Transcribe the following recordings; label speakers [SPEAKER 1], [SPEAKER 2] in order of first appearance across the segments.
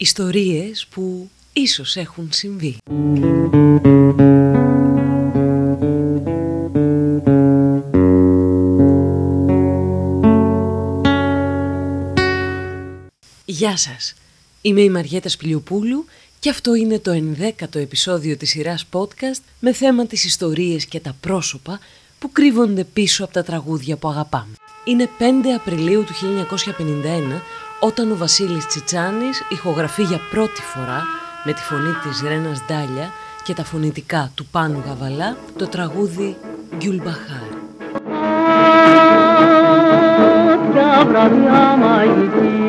[SPEAKER 1] Ιστορίες που ίσως έχουν συμβεί. Γεια σας, είμαι η Μαριέτα Σπηλιοπούλου και αυτό είναι το ενδέκατο επεισόδιο της σειράς podcast με θέμα τις ιστορίες και τα πρόσωπα που κρύβονται πίσω από τα τραγούδια που αγαπάμε. Είναι 5 Απριλίου του 1951 όταν ο Βασίλης Τσιτσάνης ηχογραφεί για πρώτη φορά με τη φωνή της Ρένας Ντάλια και τα φωνητικά του Πάνου Γαβαλά το τραγούδι «Γκιουλμπαχάρ». ανήκει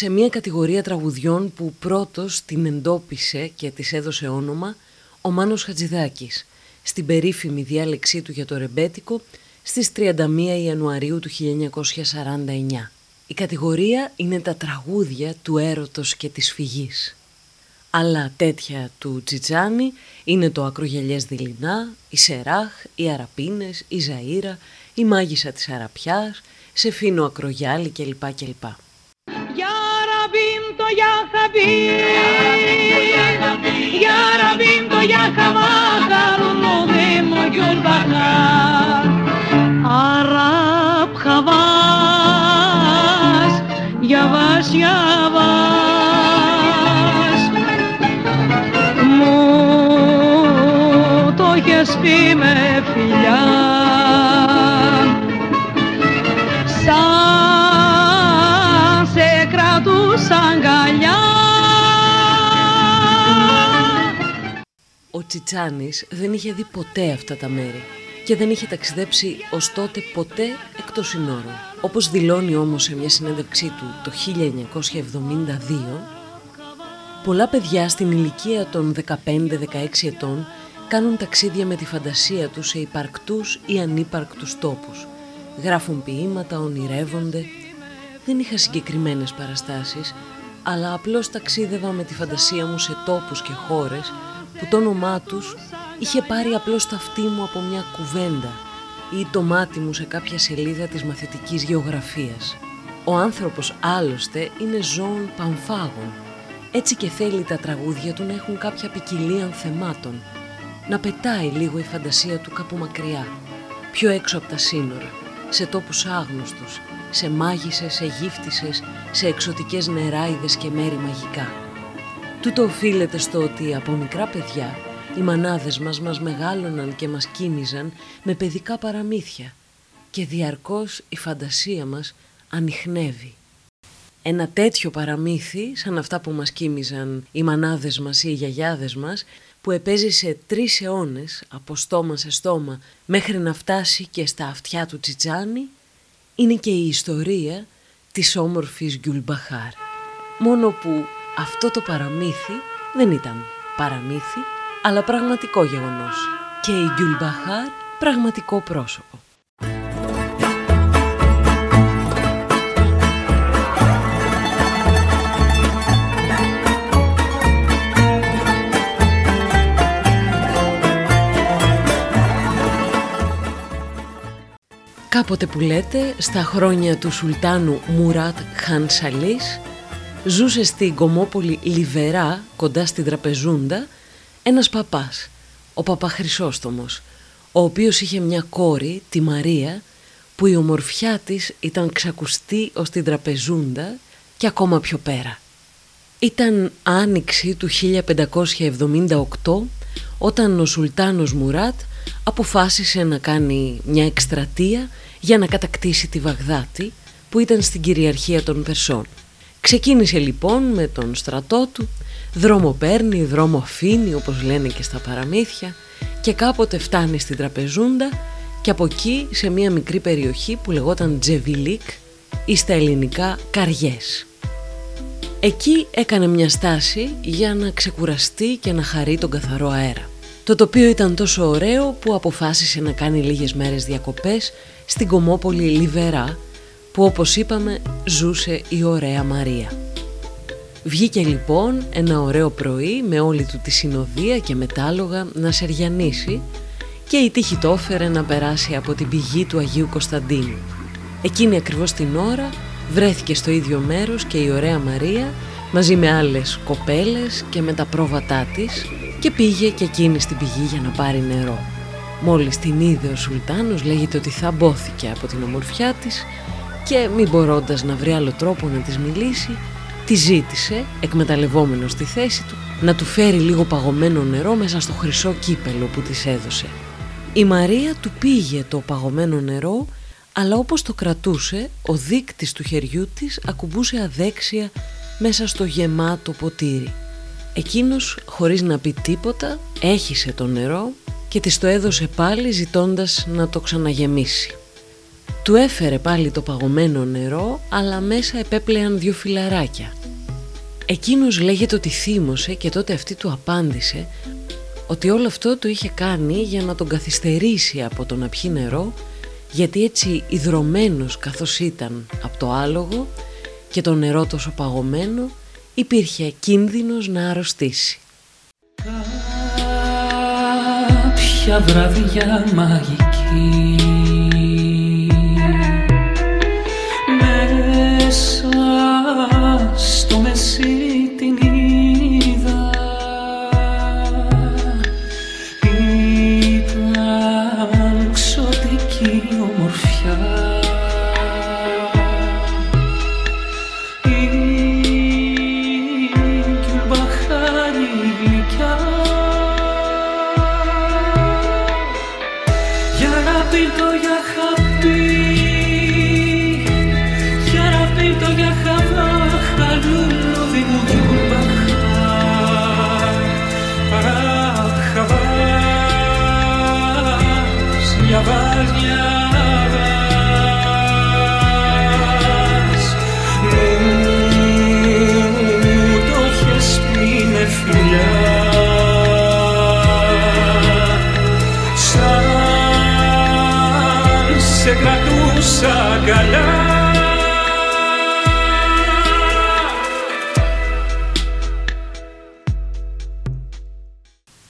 [SPEAKER 1] σε μια κατηγορία τραγουδιών που πρώτος την εντόπισε και της έδωσε όνομα ο Μάνος Χατζηδάκης στην περίφημη διάλεξή του για το ρεμπέτικο στις 31 Ιανουαρίου του 1949. Η κατηγορία είναι τα τραγούδια του έρωτος και της φυγής. Αλλά τέτοια του Τζιτζάνι είναι το Ακρογελιές Δειλινά, η Σεράχ, οι Αραπίνες, η Ζαΐρα, η Μάγισσα της Αραπιάς, σε φίνο Ακρογιάλι κλπ. κλπ.
[SPEAKER 2] Ya Habib Ya Rabim to ya Havakar Modim Gül Bakar Arap Havas Yavaş yavaş Μου το έχεις πει
[SPEAKER 1] Ο Τσιτσάνης δεν είχε δει ποτέ αυτά τα μέρη και δεν είχε ταξιδέψει ως τότε ποτέ εκτός συνόρων. Όπως δηλώνει όμως σε μια συνέντευξή του το 1972, πολλά παιδιά στην ηλικία των 15-16 ετών κάνουν ταξίδια με τη φαντασία τους σε υπαρκτούς ή ανύπαρκτους τόπους. Γράφουν ποίηματα, ονειρεύονται. Δεν είχα συγκεκριμένες παραστάσεις, αλλά απλώς ταξίδευα με τη φαντασία μου σε τόπους και χώρες που το όνομά τους είχε πάρει απλώς τα αυτή μου από μια κουβέντα ή το μάτι μου σε κάποια σελίδα της μαθητικής γεωγραφίας. Ο άνθρωπος άλλωστε είναι ζώων πανφάγων. Έτσι και θέλει τα τραγούδια του να έχουν κάποια ποικιλία θεμάτων. Να πετάει λίγο η φαντασία του κάπου μακριά, πιο έξω από τα σύνορα, σε τόπους άγνωστους, σε μάγισσες, σε γύφτισες, σε εξωτικές νεράιδες και μέρη μαγικά. Τούτο οφείλεται στο ότι από μικρά παιδιά οι μανάδες μας μας μεγάλωναν και μας κίνηζαν με παιδικά παραμύθια και διαρκώς η φαντασία μας ανοιχνεύει. Ένα τέτοιο παραμύθι, σαν αυτά που μας κοίμιζαν οι μανάδες μας ή οι γιαγιάδες μας, που επέζησε τρεις αιώνες από στόμα σε στόμα μέχρι να φτάσει και στα αυτιά του Τσιτσάνη, είναι και η ιστορία της όμορφης Γκιουλμπαχάρ. Μόνο που αυτό το παραμύθι δεν ήταν παραμύθι, αλλά πραγματικό γεγονός. Και η Γκιουλμπαχάρ πραγματικό πρόσωπο. Κάποτε που λέτε, στα χρόνια του Σουλτάνου Μουράτ Χαν Σαλής, ζούσε στην κομμόπολη Λιβερά, κοντά στην Τραπεζούντα, ένας παπάς, ο Παπαχρυσόστομος, ο οποίος είχε μια κόρη, τη Μαρία, που η ομορφιά της ήταν ξακουστή ως την Τραπεζούντα και ακόμα πιο πέρα. Ήταν άνοιξη του 1578 όταν ο Σουλτάνος Μουράτ αποφάσισε να κάνει μια εκστρατεία για να κατακτήσει τη Βαγδάτη που ήταν στην κυριαρχία των Περσών. Ξεκίνησε λοιπόν με τον στρατό του, δρόμο παίρνει, δρόμο αφήνει όπως λένε και στα παραμύθια και κάποτε φτάνει στην Τραπεζούντα και από εκεί σε μια μικρή περιοχή που λεγόταν Τζεβιλίκ ή στα ελληνικά Καριές. Εκεί έκανε μια στάση για να ξεκουραστεί και να χαρεί τον καθαρό αέρα. Το τοπίο ήταν τόσο ωραίο που αποφάσισε να κάνει λίγες μέρες διακοπές στην κομμόπολη Λιβερά που όπως είπαμε ζούσε η ωραία Μαρία. Βγήκε λοιπόν ένα ωραίο πρωί με όλη του τη συνοδεία και μετάλογα να σεριανίσει και η τύχη το έφερε να περάσει από την πηγή του Αγίου Κωνσταντίνου. Εκείνη ακριβώς την ώρα βρέθηκε στο ίδιο μέρος και η ωραία Μαρία μαζί με άλλες κοπέλες και με τα πρόβατά της και πήγε και εκείνη στην πηγή για να πάρει νερό. Μόλις την είδε ο Σουλτάνος λέγεται ότι θα μπόθηκε από την ομορφιά της και μην μπορώντας να βρει άλλο τρόπο να της μιλήσει τη ζήτησε, εκμεταλλευόμενος τη θέση του, να του φέρει λίγο παγωμένο νερό μέσα στο χρυσό κύπελο που της έδωσε. Η Μαρία του πήγε το παγωμένο νερό, αλλά όπως το κρατούσε, ο δείκτης του χεριού της ακουμπούσε αδέξια μέσα στο γεμάτο ποτήρι. Εκείνος, χωρίς να πει τίποτα, έχισε το νερό και της το έδωσε πάλι ζητώντας να το ξαναγεμίσει. Του έφερε πάλι το παγωμένο νερό, αλλά μέσα επέπλεαν δύο φιλαράκια. Εκείνος λέγεται ότι θύμωσε και τότε αυτή του απάντησε ότι όλο αυτό το είχε κάνει για να τον καθυστερήσει από το να πιει νερό γιατί έτσι ιδρωμένος καθώς ήταν από το άλογο και το νερό τόσο παγωμένο υπήρχε κίνδυνος να αρρωστήσει.
[SPEAKER 3] Κάποια βραδιά μαγική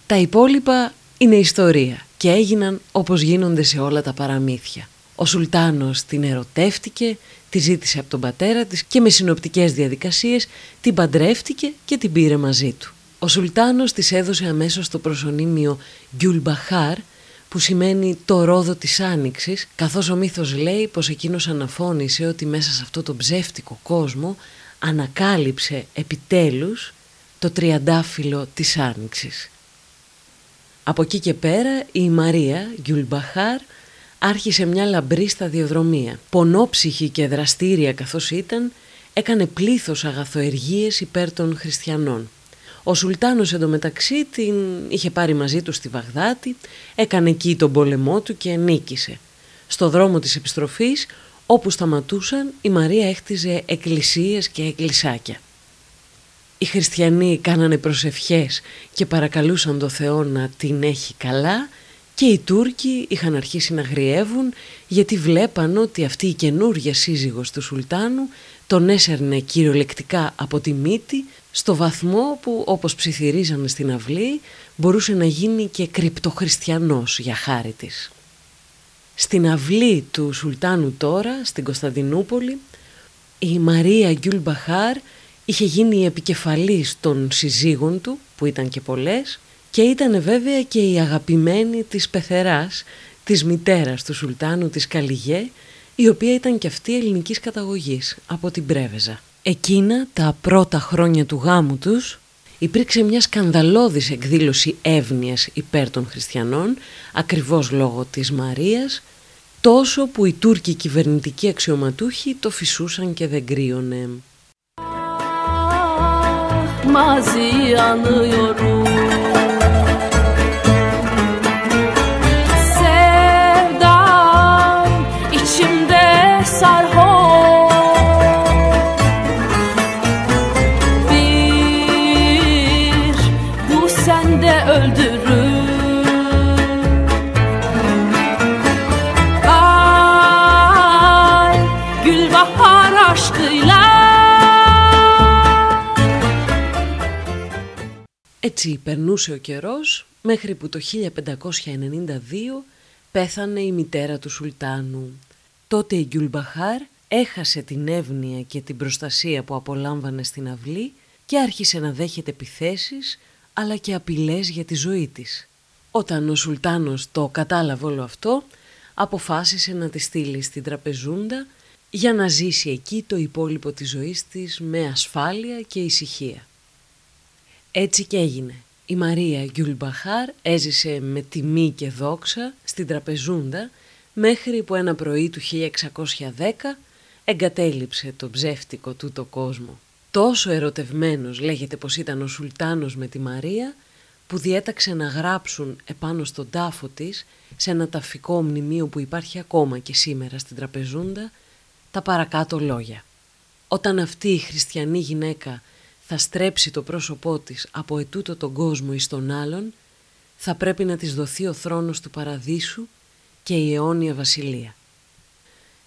[SPEAKER 1] Τα υπόλοιπα είναι ιστορία και έγιναν όπως γίνονται σε όλα τα παραμύθια. Ο Σουλτάνος την ερωτεύτηκε, τη ζήτησε από τον πατέρα της και με συνοπτικές διαδικασίες την παντρεύτηκε και την πήρε μαζί του. Ο Σουλτάνος της έδωσε αμέσως το προσωνύμιο Γκιουλμπαχάρ που σημαίνει το ρόδο της άνοιξης καθώς ο μύθος λέει πως εκείνος αναφώνησε ότι μέσα σε αυτό το ψεύτικο κόσμο ανακάλυψε επιτέλους το τριαντάφυλλο της άνοιξης. Από εκεί και πέρα η Μαρία Γκιουλμπαχάρ άρχισε μια λαμπρή σταδιοδρομία. Πονόψυχη και δραστήρια καθώς ήταν, έκανε πλήθος αγαθοεργίες υπέρ των χριστιανών. Ο Σουλτάνος εντωμεταξύ την είχε πάρει μαζί του στη Βαγδάτη, έκανε εκεί τον πόλεμό του και νίκησε. Στο δρόμο της επιστροφής, όπου σταματούσαν, η Μαρία έχτιζε εκκλησίες και εκκλησάκια. Οι χριστιανοί κάνανε προσευχές και παρακαλούσαν το Θεό να την έχει καλά και οι Τούρκοι είχαν αρχίσει να γριεύουν γιατί βλέπαν ότι αυτή η καινούργια σύζυγος του Σουλτάνου τον έσερνε κυριολεκτικά από τη μύτη στο βαθμό που όπως ψιθυρίζανε στην αυλή μπορούσε να γίνει και κρυπτοχριστιανός για χάρη της. Στην αυλή του Σουλτάνου τώρα, στην Κωνσταντινούπολη, η Μαρία Γκιουλ Μπαχάρ είχε γίνει η επικεφαλής των συζύγων του, που ήταν και πολλές, και ήταν βέβαια και η αγαπημένη της πεθεράς, της μητέρας του Σουλτάνου της Καλιγέ, η οποία ήταν και αυτή ελληνικής καταγωγής, από την Πρέβεζα. Εκείνα τα πρώτα χρόνια του γάμου τους υπήρξε μια σκανδαλώδης εκδήλωση εύνοιας υπέρ των χριστιανών, ακριβώς λόγω της Μαρίας, τόσο που οι Τούρκοι κυβερνητικοί αξιωματούχοι το φυσούσαν και δεν κρύωνε.
[SPEAKER 4] mazi anıyorum
[SPEAKER 5] öldürür Ay Gülbahar aşkıyla
[SPEAKER 1] Έτσι περνούσε ο καιρός μέχρι που το 1592 πέθανε η μητέρα του Σουλτάνου. Τότε η Γκιουλμπαχάρ έχασε την εύνοια και την προστασία που απολάμβανε στην αυλή και άρχισε να δέχεται επιθέσεις αλλά και απειλές για τη ζωή της. Όταν ο Σουλτάνος το κατάλαβε όλο αυτό, αποφάσισε να τη στείλει στην Τραπεζούντα για να ζήσει εκεί το υπόλοιπο της ζωής της με ασφάλεια και ησυχία. Έτσι και έγινε. Η Μαρία Γκιουλμπαχάρ έζησε με τιμή και δόξα στην Τραπεζούντα μέχρι που ένα πρωί του 1610 εγκατέλειψε το ψεύτικο τούτο κόσμο. Τόσο ερωτευμένος λέγεται πως ήταν ο Σουλτάνος με τη Μαρία που διέταξε να γράψουν επάνω στον τάφο της σε ένα ταφικό μνημείο που υπάρχει ακόμα και σήμερα στην τραπεζούντα τα παρακάτω λόγια. Όταν αυτή η χριστιανή γυναίκα θα στρέψει το πρόσωπό της από ετούτο τον κόσμο εις τον άλλον, θα πρέπει να της δοθεί ο θρόνος του παραδείσου και η αιώνια βασιλεία.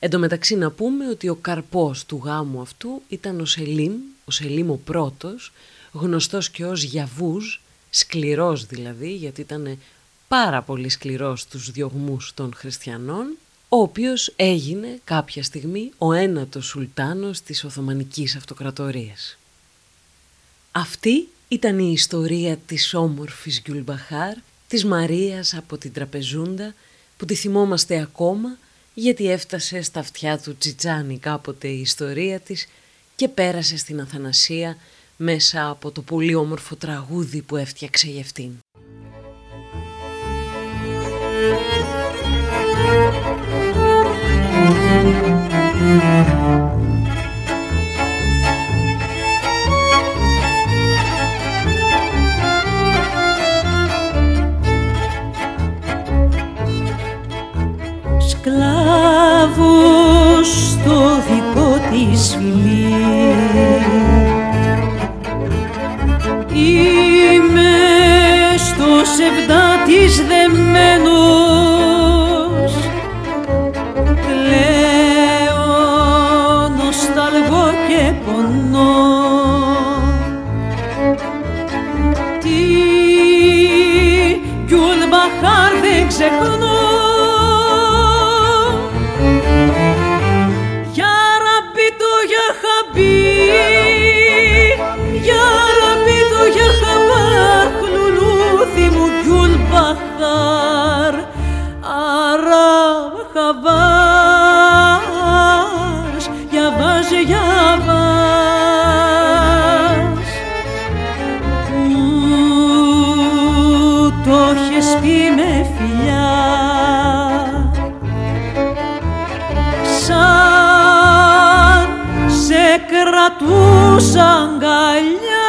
[SPEAKER 1] Εν τω μεταξύ να πούμε ότι ο καρπός του γάμου αυτού ήταν ο Σελίμ, ο Σελίμ ο πρώτος, γνωστός και ως Γιαβούζ, σκληρός δηλαδή, γιατί ήταν πάρα πολύ σκληρός στους διωγμούς των χριστιανών, ο οποίος έγινε κάποια στιγμή ο ένατος σουλτάνος της Οθωμανικής Αυτοκρατορίας. Αυτή ήταν η ιστορία της όμορφης Γκιουλμπαχάρ, της Μαρίας από την Τραπεζούντα, που τη θυμόμαστε ακόμα γιατί έφτασε στα αυτιά του Τσιτσάνι κάποτε η ιστορία της και πέρασε στην Αθανασία μέσα από το πολύ όμορφο τραγούδι που έφτιαξε για αυτήν.
[SPEAKER 3] Σκλάβος ξεχνώ. Για ραμπί το για χαμπί Για ραμπί το για χαμπάρ. Κλουλούθι μου κιούλ μπαχάρ. Αραμ χαμπάρ κρατούσα αγκαλιά.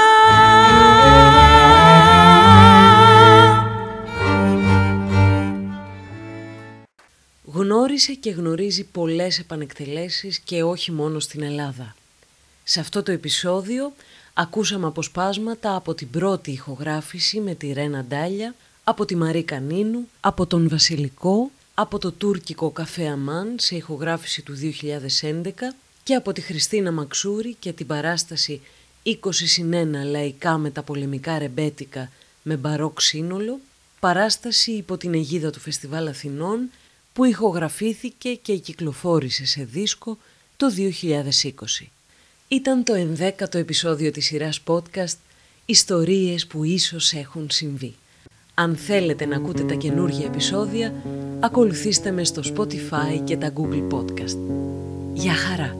[SPEAKER 1] Γνώρισε και γνωρίζει πολλές επανεκτελέσεις και όχι μόνο στην Ελλάδα. Σε αυτό το επεισόδιο ακούσαμε αποσπάσματα από την πρώτη ηχογράφηση με τη Ρένα Ντάλια, από τη Μαρή Κανίνου, από τον Βασιλικό, από το τουρκικό καφέ Αμάν σε ηχογράφηση του 2011 και από τη Χριστίνα Μαξούρη και την παράσταση 20 συν 1 λαϊκά μεταπολεμικά ρεμπέτικα με μπαρόκ σύνολο, παράσταση υπό την αιγίδα του Φεστιβάλ Αθηνών που ηχογραφήθηκε και κυκλοφόρησε σε δίσκο το 2020. Ήταν το ενδέκατο επεισόδιο της σειράς podcast «Ιστορίες που ίσως έχουν συμβεί». Αν θέλετε να ακούτε τα καινούργια επεισόδια, ακολουθήστε με στο Spotify και τα Google Podcast. Γεια χαρά!